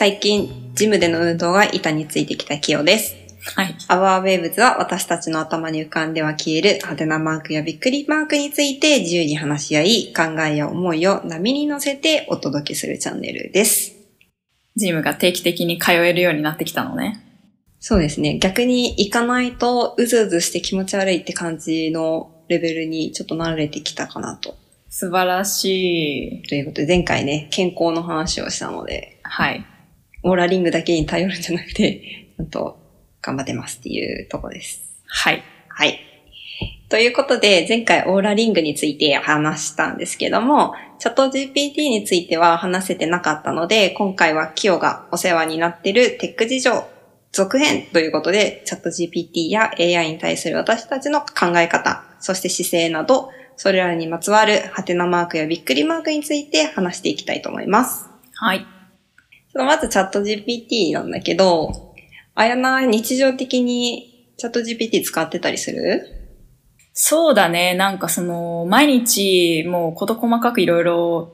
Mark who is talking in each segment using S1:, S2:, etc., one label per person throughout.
S1: 最近、ジムでの運動が板についてきたキヨです。
S2: はい。
S1: アワーウェーブズは私たちの頭に浮かんでは消える派手なマークやびっくりマークについて自由に話し合い、考えや思いを波に乗せてお届けするチャンネルです。
S2: ジムが定期的に通えるようになってきたのね。
S1: そうですね。逆に行かないとうずうずして気持ち悪いって感じのレベルにちょっと慣れてきたかなと。
S2: 素晴らしい。
S1: ということで前回ね、健康の話をしたので、
S2: はい。
S1: オーラリングだけに頼るんじゃなくて、ちゃんと頑張ってますっていうとこです。
S2: はい。
S1: はい。ということで、前回オーラリングについて話したんですけども、チャット GPT については話せてなかったので、今回はキヨがお世話になっているテック事情続編ということで、チャット GPT や AI に対する私たちの考え方、そして姿勢など、それらにまつわるハテナマークやびっくりマークについて話していきたいと思います。
S2: はい。
S1: まずチャット GPT なんだけど、あやな、日常的にチャット GPT 使ってたりする？
S2: そうだね。なんかその、毎日もう事細かくいろいろ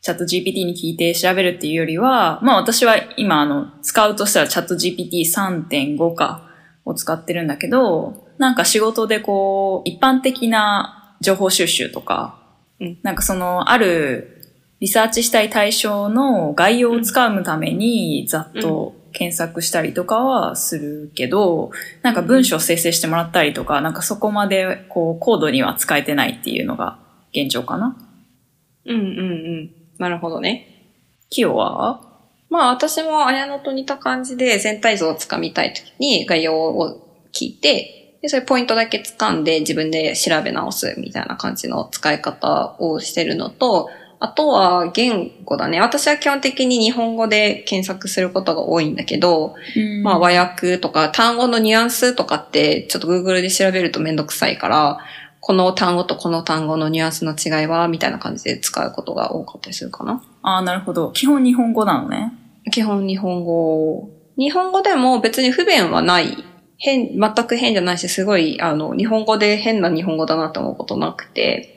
S2: チャット GPT に聞いて調べるっていうよりは、まあ私は今あの、使うとしたらチャット GPT3.5 かを使ってるんだけど、なんか仕事でこう、一般的な情報収集とか、
S1: うん
S2: なんかその、あるリサーチしたい対象の概要をつかむためにざっと検索したりとかはするけど、なんか文章生成してもらったりとか、なんかそこまでこうコードには使えてないっていうのが現状かな。
S1: うんうんうん。なるほどね。
S2: キヨは？
S1: まあ私も綾野と似た感じで全体像をつかみたいときに概要を聞いて、で、それポイントだけ掴んで自分で調べ直すみたいな感じの使い方をしてるのと、あとは言語だね。私は基本的に日本語で検索することが多いんだけど、まあ和訳とか単語のニュアンスとかってちょっと Google で調べるとめんどくさいから、この単語とこの単語のニュアンスの違いはみたいな感じで使うことが多かったりするかな。
S2: ああ、なるほど。基本日本語なのね。
S1: 基本日本語。日本語でも別に不便はない。変、全く変じゃないし、すごい、あの、日本語で変な日本語だなと思うことなくて、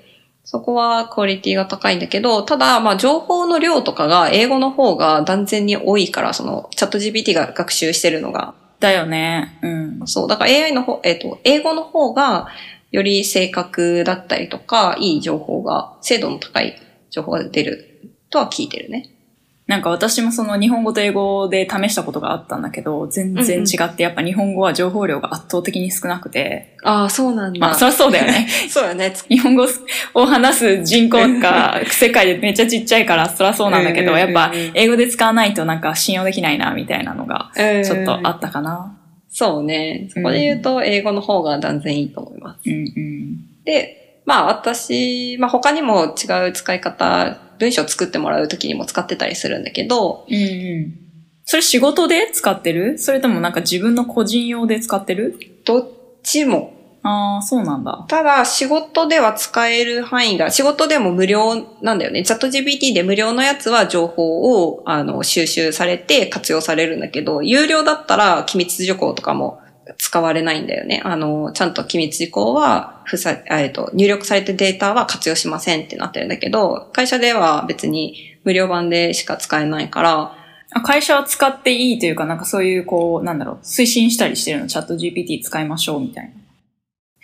S1: そこはクオリティが高いんだけど、ただ、まあ、情報の量とかが英語の方が断然に多いから、その、チャット GPT が学習してるのが。
S2: だよね。うん。
S1: そう、だから AI の方、えっ、と、英語の方が、より正確だったりとか、いい情報が、精度の高い情報が出るとは聞いてるね。
S2: なんか私もその日本語と英語で試したことがあったんだけど、全然違って、やっぱ日本語は情報量が圧倒的に少なくて、
S1: ああ、そうなんだ。
S2: まあそりゃそうだよね。
S1: そうよね。
S2: 日本語を話す人口が世界でめっちゃちっちゃいから、そりゃそうなんだけど、やっぱ英語で使わないとなんか信用できないな、みたいなのが、
S1: ち
S2: ちょっとあったかな。
S1: そうね。そこで言うと、英語の方が断然いいと思います。
S2: うんうん。
S1: で、まあ私、まあ他にも違う使い方、文章作ってもらうときにも使ってたりするんだけど、
S2: うんうん。それ仕事で使ってる？それともなんか自分の個人用で使ってる？
S1: どっちも。
S2: ああ、そうなんだ。
S1: ただ、仕事では使える範囲が、仕事でも無料なんだよね。チャット GPT で無料のやつは情報を、あの、収集されて活用されるんだけど、有料だったら機密事項とかも使われないんだよね。あの、ちゃんと機密事項は、ふさ、えっと、入力されたデータは活用しませんってなってるんだけど、会社では別に無料版でしか使えないから、
S2: あ会社は使っていいというか、なんかそういう、こう、なんだろう、推進したりしてるの、チャット GPT 使いましょうみたいな。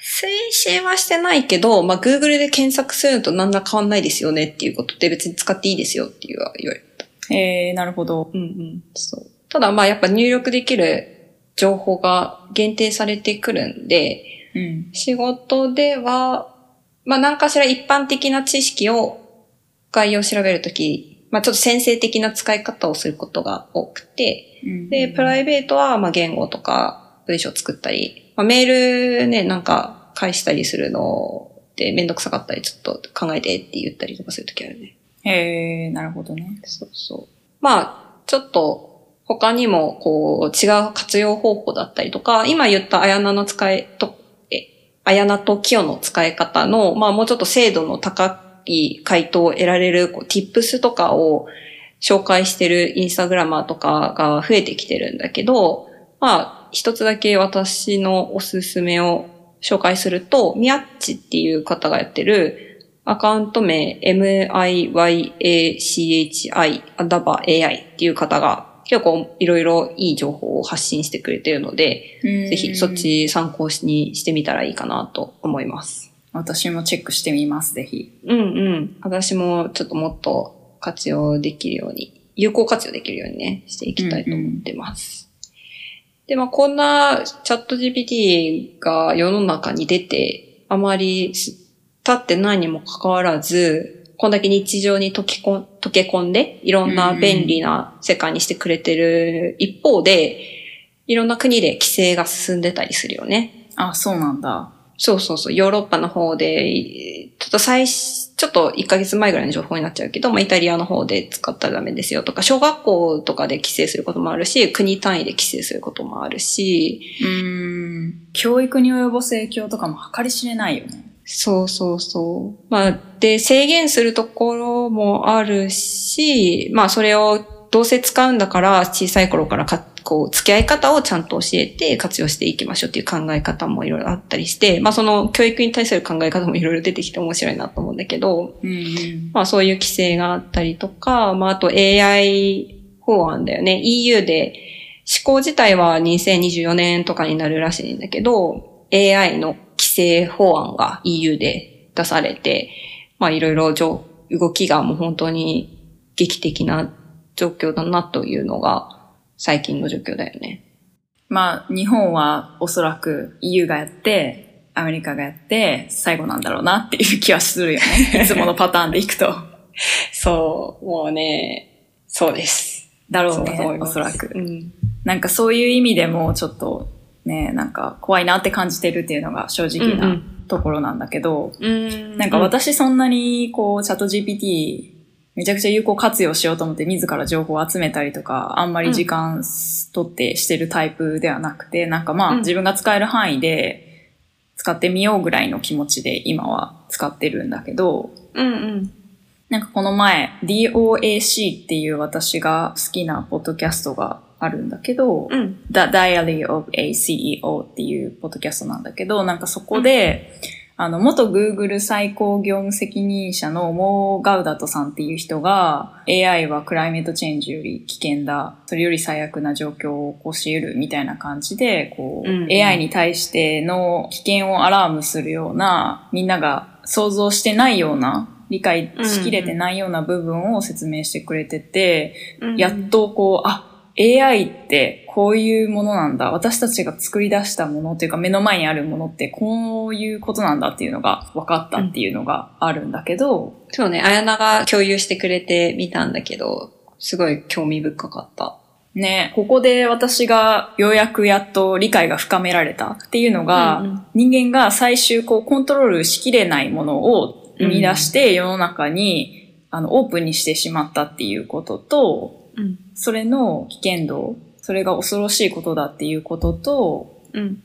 S1: 推進はしてないけど、まあ、Google で検索するのと何ら変わんないですよねっていうことで別に使っていいですよっていう言われた。
S2: えー、なるほど。
S1: うんうん。そう。ただまあやっぱ入力できる情報が限定されてくるんで、
S2: うん。
S1: 仕事では、まあ何かしら一般的な知識を概要を調べるとき、まあちょっと先生的な使い方をすることが多くて、
S2: うん
S1: で、プライベートはまあ言語とか文章を作ったり、まあ、メールね、なんか返したりするのってめんどくさかったりちょっと考えてって言ったりとかするときあるね。
S2: えー、なるほどね。
S1: そうそう。まあ、ちょっと他にもこう違う活用方法だったりとか、今言ったあやなの使いと、え、あやなときよの使い方の、まあもうちょっと精度の高い回答を得られるこう tips とかを紹介してるインスタグラマーとかが増えてきてるんだけど、まあ一つだけ私のおすすめを紹介すると、ミヤッチっていう方がやってるアカウント名 MIYACHI アンダーバー AI っていう方が結構いろいろいい情報を発信してくれてるので、ぜひそっ。ち参考にしてみたらいいかなと思います。
S2: 私もチェックしてみます、ぜひ。
S1: うんうん。私もちょっともっと活用できるように、有効活用できるようにね、していきたいと思ってます。で、まあこんなチャット GPT が世の中に出て、あまりす経ってないにもかかわらず、こんだけ日常に溶け込ん溶け込んで、いろんな便利な世界にしてくれてる一方で、いろんな国で規制が進んでたりするよね。
S2: あ、そうなんだ。
S1: そうそうそう、ヨーロッパの方で、ちょっと最初、ちょっと1ヶ月前ぐらいの情報になっちゃうけど、まあ、イタリアの方で使ったらダメですよとか、小学校とかで規制することもあるし、国単位で規制することもあるし、
S2: うーん。教育に及ぼす影響とかも計り知れないよね。
S1: そうそうそう。まあ、で、制限するところもあるし、まあ、それをどうせ使うんだから、小さい頃からか、こう、付き合い方をちゃんと教えて活用していきましょうっていう考え方もいろいろあったりして、まあ、その教育に対する考え方も いろいろ出てきて面白いなと思うんだけど、
S2: うんうん。
S1: まあ、そういう規制があったりとか、まあ、あと AI 法案だよね。EU で、施行自体は2024年とかになるらしいんだけど、AI の規制法案が EU で出されて、まあいろいろ動きがもう本当に劇的な状況だなというのが最近の状況だよね。
S2: まあ、日本はおそらく EU がやって、アメリカがやって、最後なんだろうなっていう気はするよね。いつものパターンでいくと。
S1: そう、もうね、そうです。
S2: だろうね
S1: そうだと思い、ます
S2: おそらく。
S1: うん。
S2: なんかそういう意味でもちょっとね、なんか怖いなって感じてるっていうのが正直
S1: うんう
S2: なん。ところなんだけど、
S1: うん。
S2: なんか私そんなにこうチャット GPT めちゃくちゃ有効活用しようと思って自ら情報を集めたりとか、あんまり時間取ってしてるタイプではなくて、なんかまあ
S1: うん。
S2: 自分が使える範囲で使ってみようぐらいの気持ちで今は使ってるんだけど、
S1: うんうん。
S2: なんかこの前 DOAC っていう私が好きなポッドキャストがあるんだけど、
S1: うん。
S2: The Diary of a CEO っていうポッドキャストなんだけど、なんかそこで、あの、元 Google 最高業務責任者のモー・ガウダトさんっていう人が、AI はクライメートチェンジより危険だ、それより最悪な状況を起こし得るみたいな感じで、こう、
S1: うんうん。
S2: AI に対しての危険をアラームするような、みんなが想像してないような、理解しきれてないような部分を説明してくれてて、
S1: うん。
S2: やっとこう、あ、AI ってこういうものなんだ。私たちが作り出したものっていうか目の前にあるものってこういうことなんだっていうのが分かったっていうのがあるんだけど、
S1: そうね、綾菜が共有してくれてみたんだけど、すごい興味深かった。
S2: ね、ここで私がようやくやっと理解が深められたっていうのが、
S1: うんうん
S2: 人間が最終こうコントロールしきれないものを生み出して世の中に、あのオープンにしてしまったっていうことと、
S1: うん。
S2: それの危険度、それが恐ろしいことだっていうことと、
S1: うん。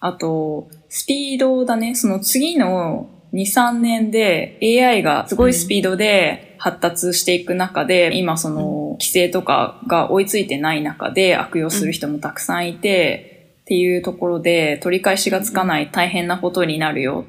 S2: あと、スピードだね。その次の2、3年で AI がすごいスピードで発達していく中で、今その規制とかが追いついてない中で悪用する人もたくさんいて、っていうところで取り返しがつかない大変なことになるよ。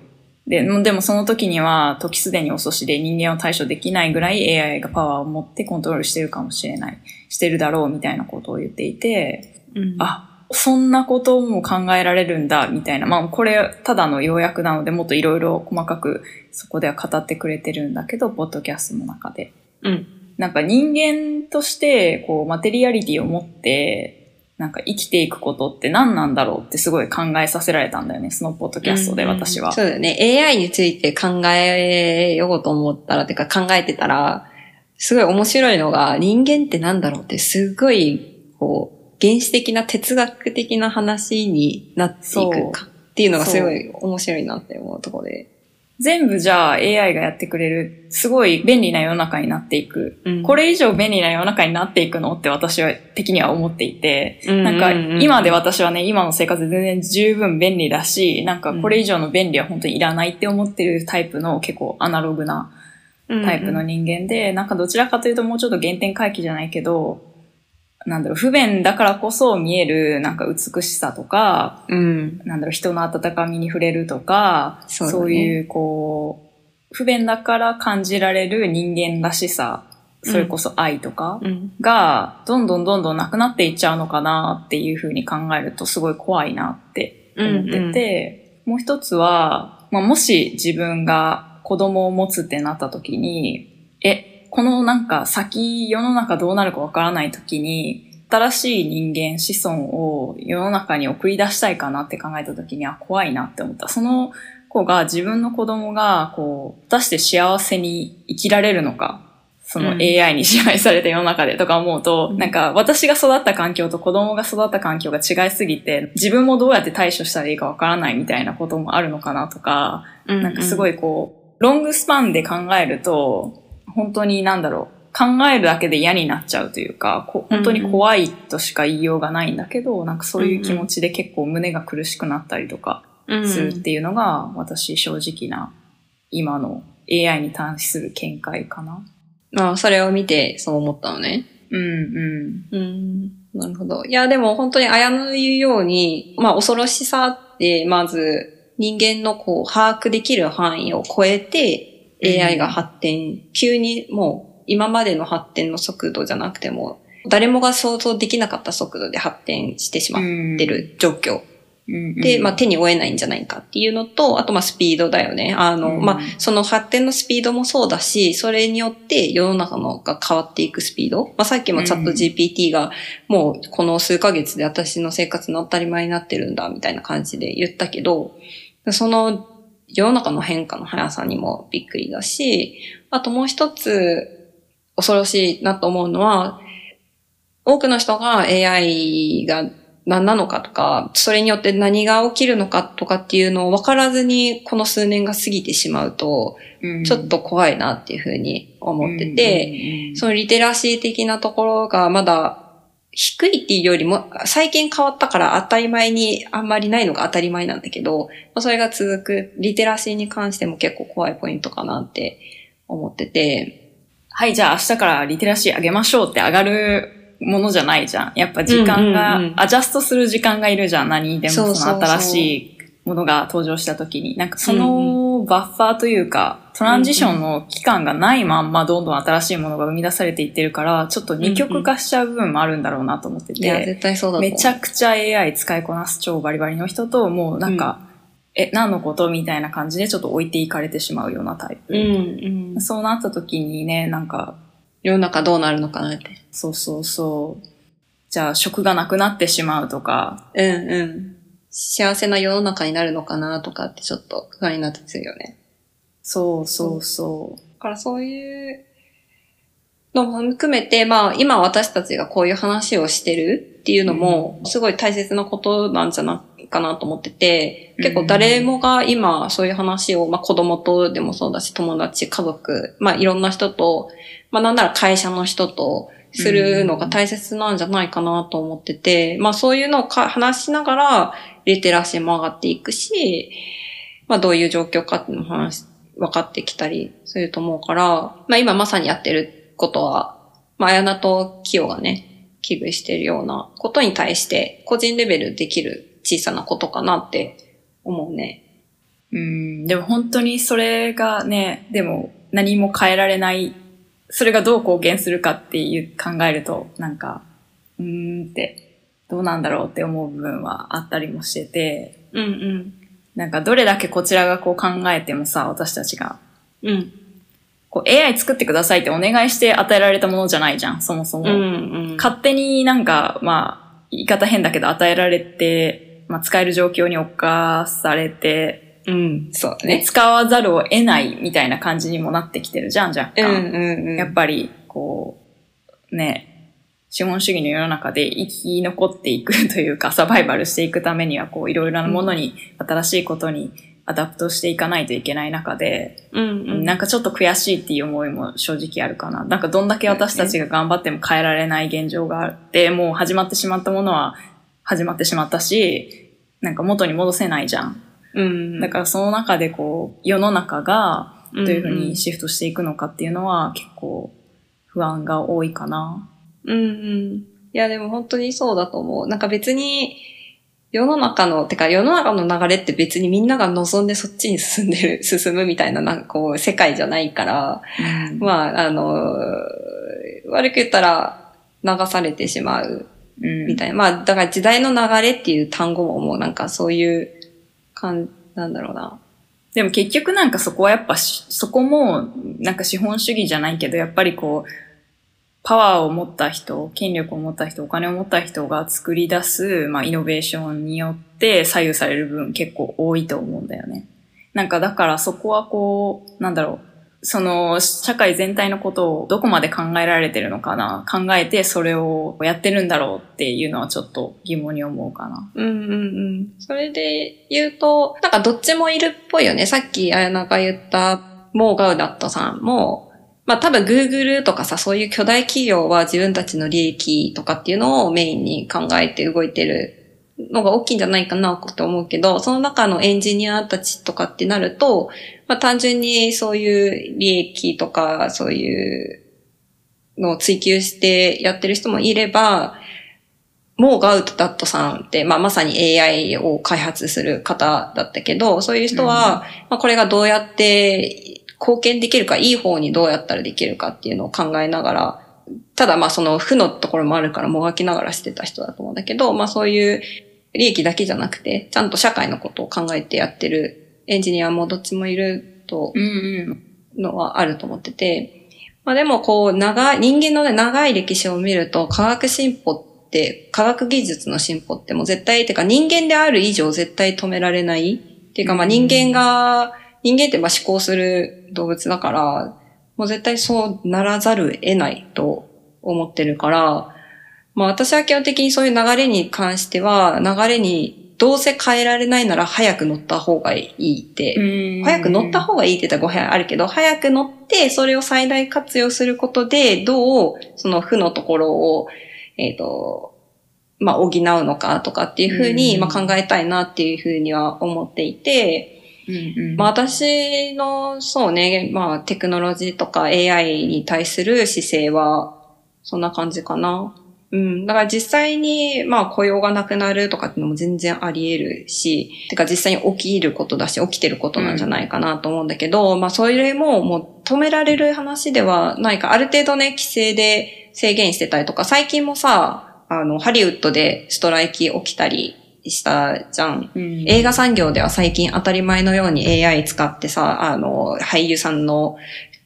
S2: で、もでもその時には時すでに遅しで人間を対処できないぐらい AI がパワーを持ってコントロールしてるかもしれない。してるだろうみたいなことを言っていて、
S1: うん、
S2: あ、そんなことも考えられるんだ、みたいな。まあ、これ、ただの要約なので、もっといろいろ細かくそこでは語ってくれてるんだけど、ポッドキャストの中で。
S1: うん。
S2: なんか人間として、こう、マテリアリティを持って、なんか生きていくことって何なんだろうってすごい考えさせられたんだよね、そのポッドキャストで私は。
S1: そうだよね。AI について考えようと思ったら、てか考えてたら、すごい面白いのが、人間ってなんだろうってすごい、こう、原始的な哲学的な話になっていくかっていうのがすごい面白いなって思うところで。
S2: 全部じゃあ AI がやってくれる、すごい便利な世の中になっていく。
S1: うん
S2: これ以上便利な世の中になっていくのって私は的には思っていて、
S1: うん
S2: なんか
S1: うんうん
S2: 今で私はね、今の生活で全然十分便利だし、なんかこれ以上の便利は本当にいらないって思ってるタイプの結構アナログなタイプの人間で、なんかどちらかというともうちょっと原点回帰じゃないけど、なんだろう、不便だからこそ見えるなんか美しさとか、
S1: うん。
S2: なんだろう、人の温かみに触れるとか、
S1: そうだね
S2: そういう、こう、不便だから感じられる人間らしさ、それこそ愛とか
S1: うん。
S2: が、どんどんどんどんなくなっていっちゃうのかなっていうふうに考えるとすごい怖いなって思ってて、もう一つは、まあ、もし自分が子供を持つってなった時に、え、このなんか先世の中どうなるかわからない時に、新しい人間、子孫を世の中に送り出したいかなって考えた時には怖いなって思った。その子が自分の子供が、こう、果たして幸せに生きられるのか、その
S1: うん
S2: AI に支配された世の中でとか思うと、
S1: うん
S2: なんか私が育った環境と子供が育った環境が違いすぎて、自分もどうやって対処したらいいかわからないみたいなこともあるのかなとか、なんかすご
S1: い。
S2: いこう、ロングスパンで考えると、本当になんだろう、考えるだけで嫌になっちゃうというか、こ本当に怖いとしか言いようがないんだけど、なんかそういう気持ちで結構胸が苦しくなったりとか
S1: うん
S2: するっていうのが、私正直な今の AI に対する見解かな。
S1: まあ、それを見てそう思ったのね。
S2: うんうん。
S1: うん。なるほど。いや、でも本当に綾野の言うように、まあ恐ろしさって、まず人間のこう、把握できる範囲を超えて、
S2: うん
S1: AI が発展、急にもう今までの発展の速度じゃなくても、誰もが想像できなかった速度で発展してしまってる状況。
S2: うん。
S1: で、まあ手に負えないんじゃないかっていうのと、あとまあスピードだよね。あの、
S2: うん
S1: まあその発展のスピードもそうだし、それによって世の中のが変わっていくスピード。まあさっきもチャット GPT がもうこの数ヶ月で私の生活の当たり前になってるんだみたいな感じで言ったけど、その世の中の変化の速さにもびっくりだし、あともう一つ恐ろしいなと思うのは、多くの人が AI が何なのかとか、それによって何が起きるのかとかっていうのを分からずにこの数年が過ぎてしまうと、
S2: うん。
S1: ちょっと怖いなっていうふうに思ってて、
S2: うん。
S1: そのリテラシー的なところがまだ低いっていうよりも、最近変わったから当たり前にあんまりないのが当たり前なんだけど、まあそれが続く、リテラシーに関しても結構怖いポイントかなって思ってて、
S2: はい、じゃあ明日からリテラシー上げましょうって上がるものじゃないじゃん。やっぱ時間が、
S1: うんうんうん
S2: アジャストする時間がいるじゃん。何にでも
S1: そ
S2: の新しいものが登場した時に。なんかそのバッファーというか、トランジションの期間がないまんまどんどん新しいものが生み出されていってるから、ちょっと二極化しちゃう部分もあるんだろうなと思って
S1: いや、
S2: て、
S1: 絶対そうだ。
S2: めちゃくちゃ AI 使いこなす超バリバリの人と、もうなんか、え、何のことみたいな感じでちょっと置いていかれてしまうようなタイプ。
S1: うん、うん。
S2: そうなった時にね、なんか、
S1: 世の中どうなるのかなって。
S2: そうそうそう。じゃあ、職がなくなってしまうとか、
S1: うんうん。幸せな世の中になるのかなとかってちょっと不安になってくるよね。
S2: そうそうそ
S1: だからそういうのも含めて、まあ今私たちがこういう話をしてるっていうのもすごい大切なことなんじゃないかなと思ってて、結構誰もが今そういう話を、まあ子供とでもそうだし友達、家族、まあいろんな人と、まあなんなら会社の人とするのが大切なんじゃないかなと思ってて、まあそういうのをか話しながらリテラシーも上がっていくし、まあどういう状況かっていうのも話、分かってきたりすると思うから、まあ今まさにやってることは、まあ綾菜とキヨがね、危惧してるようなことに対して個人レベルできる小さなことかなって思うね。
S2: う。うん、でも本当にそれがね、でも何も変えられない、それがどう貢献するかっていう考えると、なんか、うーんって、どうなんだろうって思う部分はあったりもしてて、
S1: うんうん。
S2: なんかどれだけこちらがこう考えてもさ、私たちが、
S1: うん。
S2: こう AI 作ってくださいってお願いして与えられたものじゃないじゃん、そもそも。
S1: うんうん。
S2: 勝手になんか、まあ、言い方変だけど与えられて、まあ、使える状況に侵されて、
S1: うん。そう
S2: ね。使わざるを得ないみたいな感じにもなってきてるじゃん、若干。
S1: うんうんうん。
S2: やっぱり、こう、ね、資本主義の世の中で生き残っていくというか、サバイバルしていくためには、こう、いろいろなものに、新しいことに adapt していかないといけない中で、
S1: うんうん。
S2: なんかちょっと悔しいっていう思いも正直あるかな。なんかどんだけ私たちが頑張っても変えられない現状があって、もう始まってしまったものは始まってしまったし、なんか元に戻せないじゃん。
S1: うん。
S2: だからその中でこう、世の中が
S1: ら
S2: どういうふうにシフトしていくのかっていうのは結構不安が多いかな。
S1: うんうん。いや、でも本当にそうだと思う。なんか別に、世の中の、てか世の中の流れって別にみんなが望んでそっちに進んでる、進むみたいな、なんかこう、世界じゃないから、
S2: うん
S1: まあ、あの、悪く言ったら流されてしまう
S2: うん
S1: みたいな。まあ、だから時代の流れっていう単語ももうなんかそういう、かん、なんだろうな。
S2: でも結局なんかそこはやっぱし、そこもなんか資本主義じゃないけど、やっぱりこう、パワーを持った人、権力を持った人、お金を持った人が作り出す、まあ、イノベーションによって左右される分結構多いと思うんだよね。なんかだからそこはこう、なんだろう、その社会全体のことをどこまで考えられてるのかな、考えてそれをやってるんだろうっていうのはちょっと疑問に思うかな。
S1: うんうんうん。それで言うと、なんかどっちもいるっぽいよね。さっき綾菜が言ったモーガウダットさんも、まあ多分 Google とかさ、そういう巨大企業は自分たちの利益とかっていうのをメインに考えて動いてるのが大きいんじゃないかなと思うけど、その中のエンジニアたちとかってなると、まあ単純にそういう利益とか、そういうのを追求してやってる人もいれば、モーガウトダットさんって、まあ、まさに AI を開発する方だったけど、そういう人は、まあ、これがどうやって貢献できるか、いい方にどうやったらできるかっていうのを考えながら、ただまあその負のところもあるからもがきながらしてた人だと思うんだけど、まあそういう利益だけじゃなくて、ちゃんと社会のことを考えてやってるエンジニアもどっちもいると
S2: うんう。
S1: のはあると思ってて、まあでもこう、長い、人間のね、長い歴史を見ると、科学進歩って、科学技術の進歩ってもう絶対、てか人間である以上絶対止められない。っていうかまあ人間が、人間ってまあ思考する動物だから、もう絶対そうならざる得ないと思ってるから、まあ私は基本的にそういう流れに関しては、流れにどうせ変えられないなら早く乗った方がいいって。
S2: うん。
S1: 早く乗った方がいいって言ったら語弊あるけど、早く乗って、それを最大活用することで、どう、その負のところを、えっ、と、まあ、補うのかとかっていうふうに、
S2: うん。
S1: まあ、考えたいなっていうふうには思っていて、
S2: うんうん
S1: まあ、私の、そうね、まあ、テクノロジーとか AI に対する姿勢は、そんな感じかな。うん。だから実際に、まあ雇用がなくなるとかっていうのも全然あり得るし、てか実際に起きることだし、起きてることなんじゃないかなと思うんだけど、まあそれももう止められる話ではないか、ある程度ね、規制で制限してたりとか、最近もさ、あの、ハリウッドでストライキ起きたりしたじゃん。
S2: うん
S1: 映画産業では最近当たり前のように AI 使ってさ、あの、俳優さんの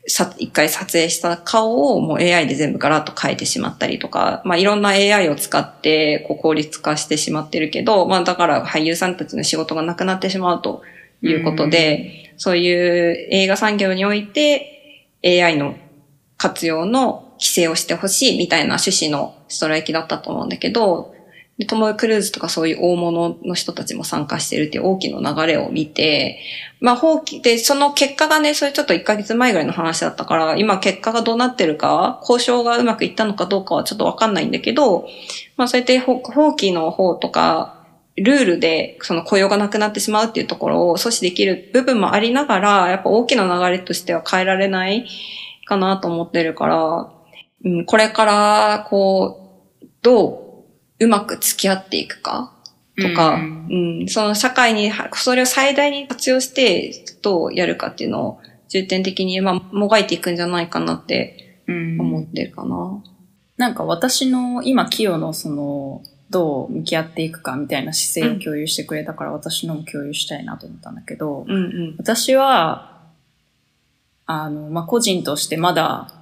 S1: さ一回撮影した顔をもう AI で全部ガラッと変えてしまったりとか、まあいろんな AI を使ってこう効率化してしまってるけど、まあだから俳優さんたちの仕事がなくなってしまうということで、そういう映画産業において AI の活用の規制をしてほしいみたいな趣旨のストライキだったと思うんだけど、で、トム・クルーズとかそういう大物の人たちも参加してるっていう大きな流れを見て、まあ放棄で、その結果がね、それちょっと1ヶ月前ぐらいの話だったから、今結果がどうなってるか、交渉がうまくいったのかどうかはちょっとわかんないんだけど、まあそうやって放棄の方とか、ルールでその雇用がなくなってしまうっていうところを阻止できる部分もありながら、やっぱ大きな流れとしては変えられないかなと思ってるから、うん、これから、こう、どううまく付き合っていくか？とか、
S2: う
S1: うん。ん、その社会に、それを最大に活用して、どうやるかっていうのを重点的に、まあ、もがいていくんじゃないかなって
S2: うん。
S1: 思ってるかな。
S2: なんか私の今、キヨのその、どう向き合っていくかみたいな姿勢を共有してくれたから、私のも共有したいなと思ったんだけど、
S1: うんうん。
S2: 私は、あの、まあ、個人としてまだ、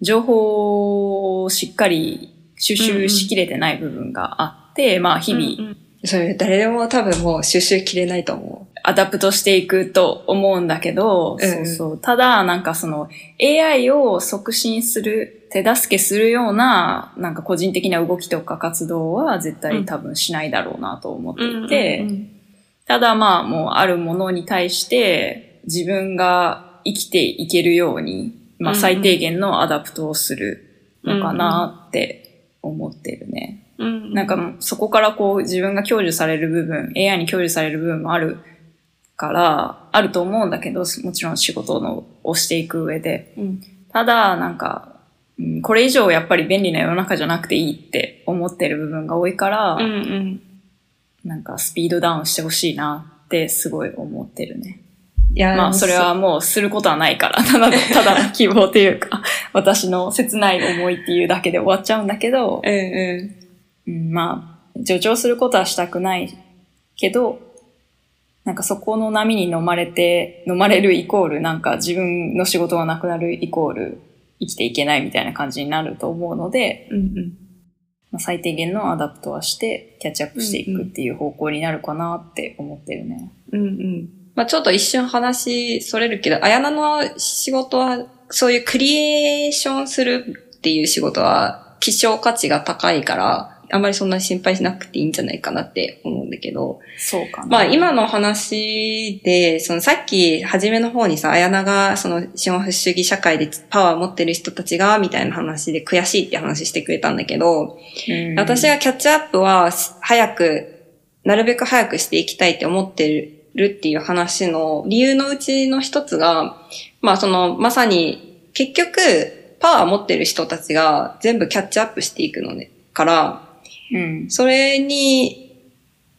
S2: 情報をしっかり収集しきれてない部分があって、まあ、日々、
S1: うんうん。それ誰でも多分もう収集きれないと思
S2: adapt していくと思うんだけど、
S1: うん
S2: そうそう。ただ、なんかその AI を促進する、手助けするような、なんか個人的な動きとか活動は絶対多分しないだろうなと思って
S1: う。
S2: いて、ただまあもうあるものに対して自分が生きていけるように、まあ
S1: うんうん。
S2: 最低限の adapt をするのかなって思ってるね。
S1: うん
S2: なんかそこからこう自分が享受される部分、AI に享受される部分もあるから、あると思うんだけど、もちろん仕事のをしていく上で。
S1: うん
S2: ただ、なんか、うんこれ以上やっぱり便利な世の中じゃなくていいって思ってる部分が多いから、
S1: うんうん。
S2: なんかスピードダウンしてほしいなってすごい思ってるね。
S1: いや
S2: まあそれはもうすることはないから、ただの、ただの希望というか、私の切ない思いっていうだけで終わっちゃうんだけど、
S1: うんう
S2: うん、まあ、助長することはしたくないけど、なんかそこの波に飲まれて、飲まれるイコール、なんか自分の仕事がなくなるイコール、生きていけないみたいな感じになると思うので、
S1: ん。うんうん。
S2: まあ、最低限の adapt はして、キャッチアップしていくっていう方向になるかなって思ってるね。
S1: うんうん。まあちょっと一瞬話それるけど、あやなの仕事は、そういうクリエーションするっていう仕事は、希少価値が高いから、あんまりそんなに心配しなくていいんじゃないかなって思うんだけど、
S2: そうかな。
S1: まあ今の話で、そのさっき初めの方にさ、あやながその資本主義社会でパワー持ってる人たちが、みたいな話で悔しいって話してくれたんだけど、
S2: うん
S1: 私はキャッチアップは早く、なるべく早くしていきたいって思ってるっていう話の理由のうちの一つが、まあその、まさに結局、パワー持ってる人たちが全部キャッチアップしていくのね。から、
S2: うん。
S1: それに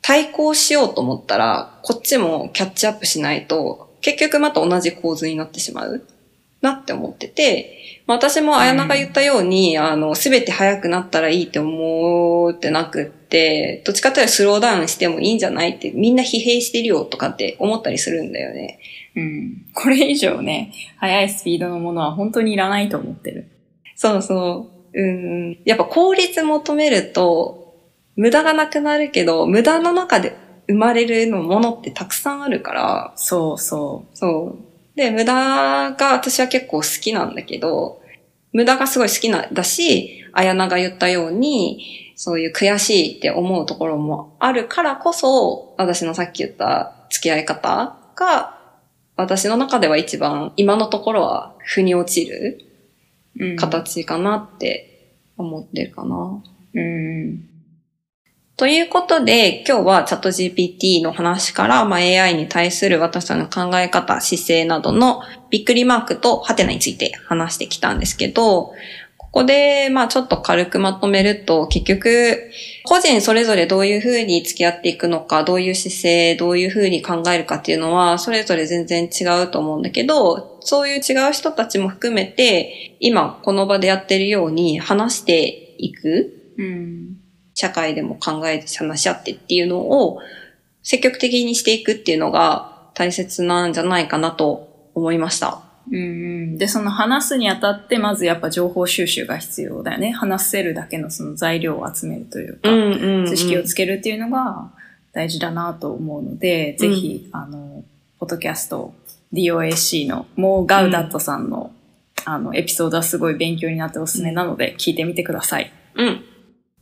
S1: 対抗しようと思ったら、こっちもキャッチアップしないと、結局また同じ構図になってしまうなって思ってて、まあ私も綾菜が言ったように、あの、すべて早くなったらいいって思ってなくって、どっちかというとスローダウンしてもいいんじゃないって、みんな疲弊してるよとかって思ったりするんだよね。
S2: うん。これ以上ね、速いスピードのものは本当にいらないと思ってる。
S1: そうそう。うん。やっぱ効率求めると、無駄がなくなるけど、無駄の中で生まれるのものってたくさんあるから、
S2: そうそ
S1: そう。で、無駄が私は結構好きなんだけど、無駄がすごい好きな、だし、綾菜が言ったように、そういう悔しいって思うところもあるからこそ、私のさっき言った付き合い方が、私の中では一番、今のところは腑に落ちる
S2: う。うん。
S1: 形かなって思ってるかな。
S2: うん。
S1: ということで、今日はチャット GPT の話から、まあ、AI に対する私たちの考え方、姿勢などのびっくりマークとハテナについて話してきたんですけど、ここで、まあちょっと軽くまとめると、結局、個人それぞれどういうふうに付き合っていくのか、どういう姿勢、どういうふうに考えるかっていうのは、それぞれ全然違うと思うんだけど、そういう違う人たちも含めて、今この場でやってるように話していく
S2: うん。
S1: 社会でも考えて話し合ってっていうのを積極的にしていくっていうのが大切なんじゃないかなと思いました。
S2: うんうん。で、その話すにあたって、まずやっぱ情報収集が必要だよね。話せるだけのその材料を集めるというか、
S1: ん
S2: 知識をつけるっていうのが大事だなと思うので、ぜひ、あの、ポッドキャスト DOAC のモー・ガウダットさんの、あの、エピソードはすごい勉強になっておすすめなので、聞いてみてください。
S1: うん。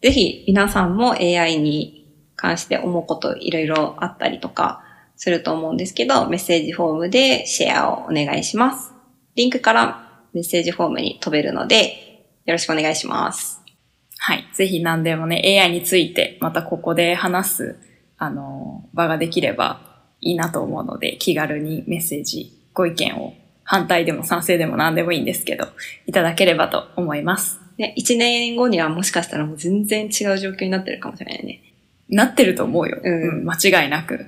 S1: ぜひ皆さんも AI に関して思うこといろいろあったりとかすると思うんですけど、メッセージフォームでシェアをお願いします。リンクからメッセージフォームに飛べるので、よろしくお願いします。
S2: はい。ぜひ何でもね、AI について、またここで話す、あの、場ができればいいなと思うので、気軽にメッセージ、ご意見を、反対でも賛成でも何でもいいんですけど、いただければと思います。
S1: ね、1年後にはもしかしたらもう全然違う状況になってるかもしれないね。
S2: なってると思うよ。
S1: うん
S2: 間違いなく。
S1: っ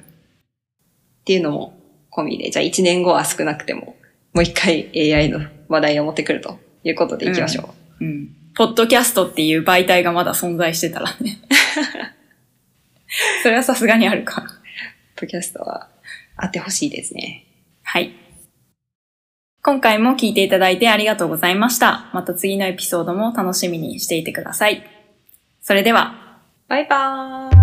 S1: ていうのも込みで、じゃあ1年後は少なくても、もう一回 AI の話題を持ってくるということでいきましょう。
S2: うん。ポッドキャストっていう媒体がまだ存在してたらね。それはさすがにあるか。
S1: ポッドキャストはあってほしいですね。
S2: はい。今回も聞いていただいてありがとうございました。また次のエピソードも楽しみにしていてください。それでは。
S1: バイバーイ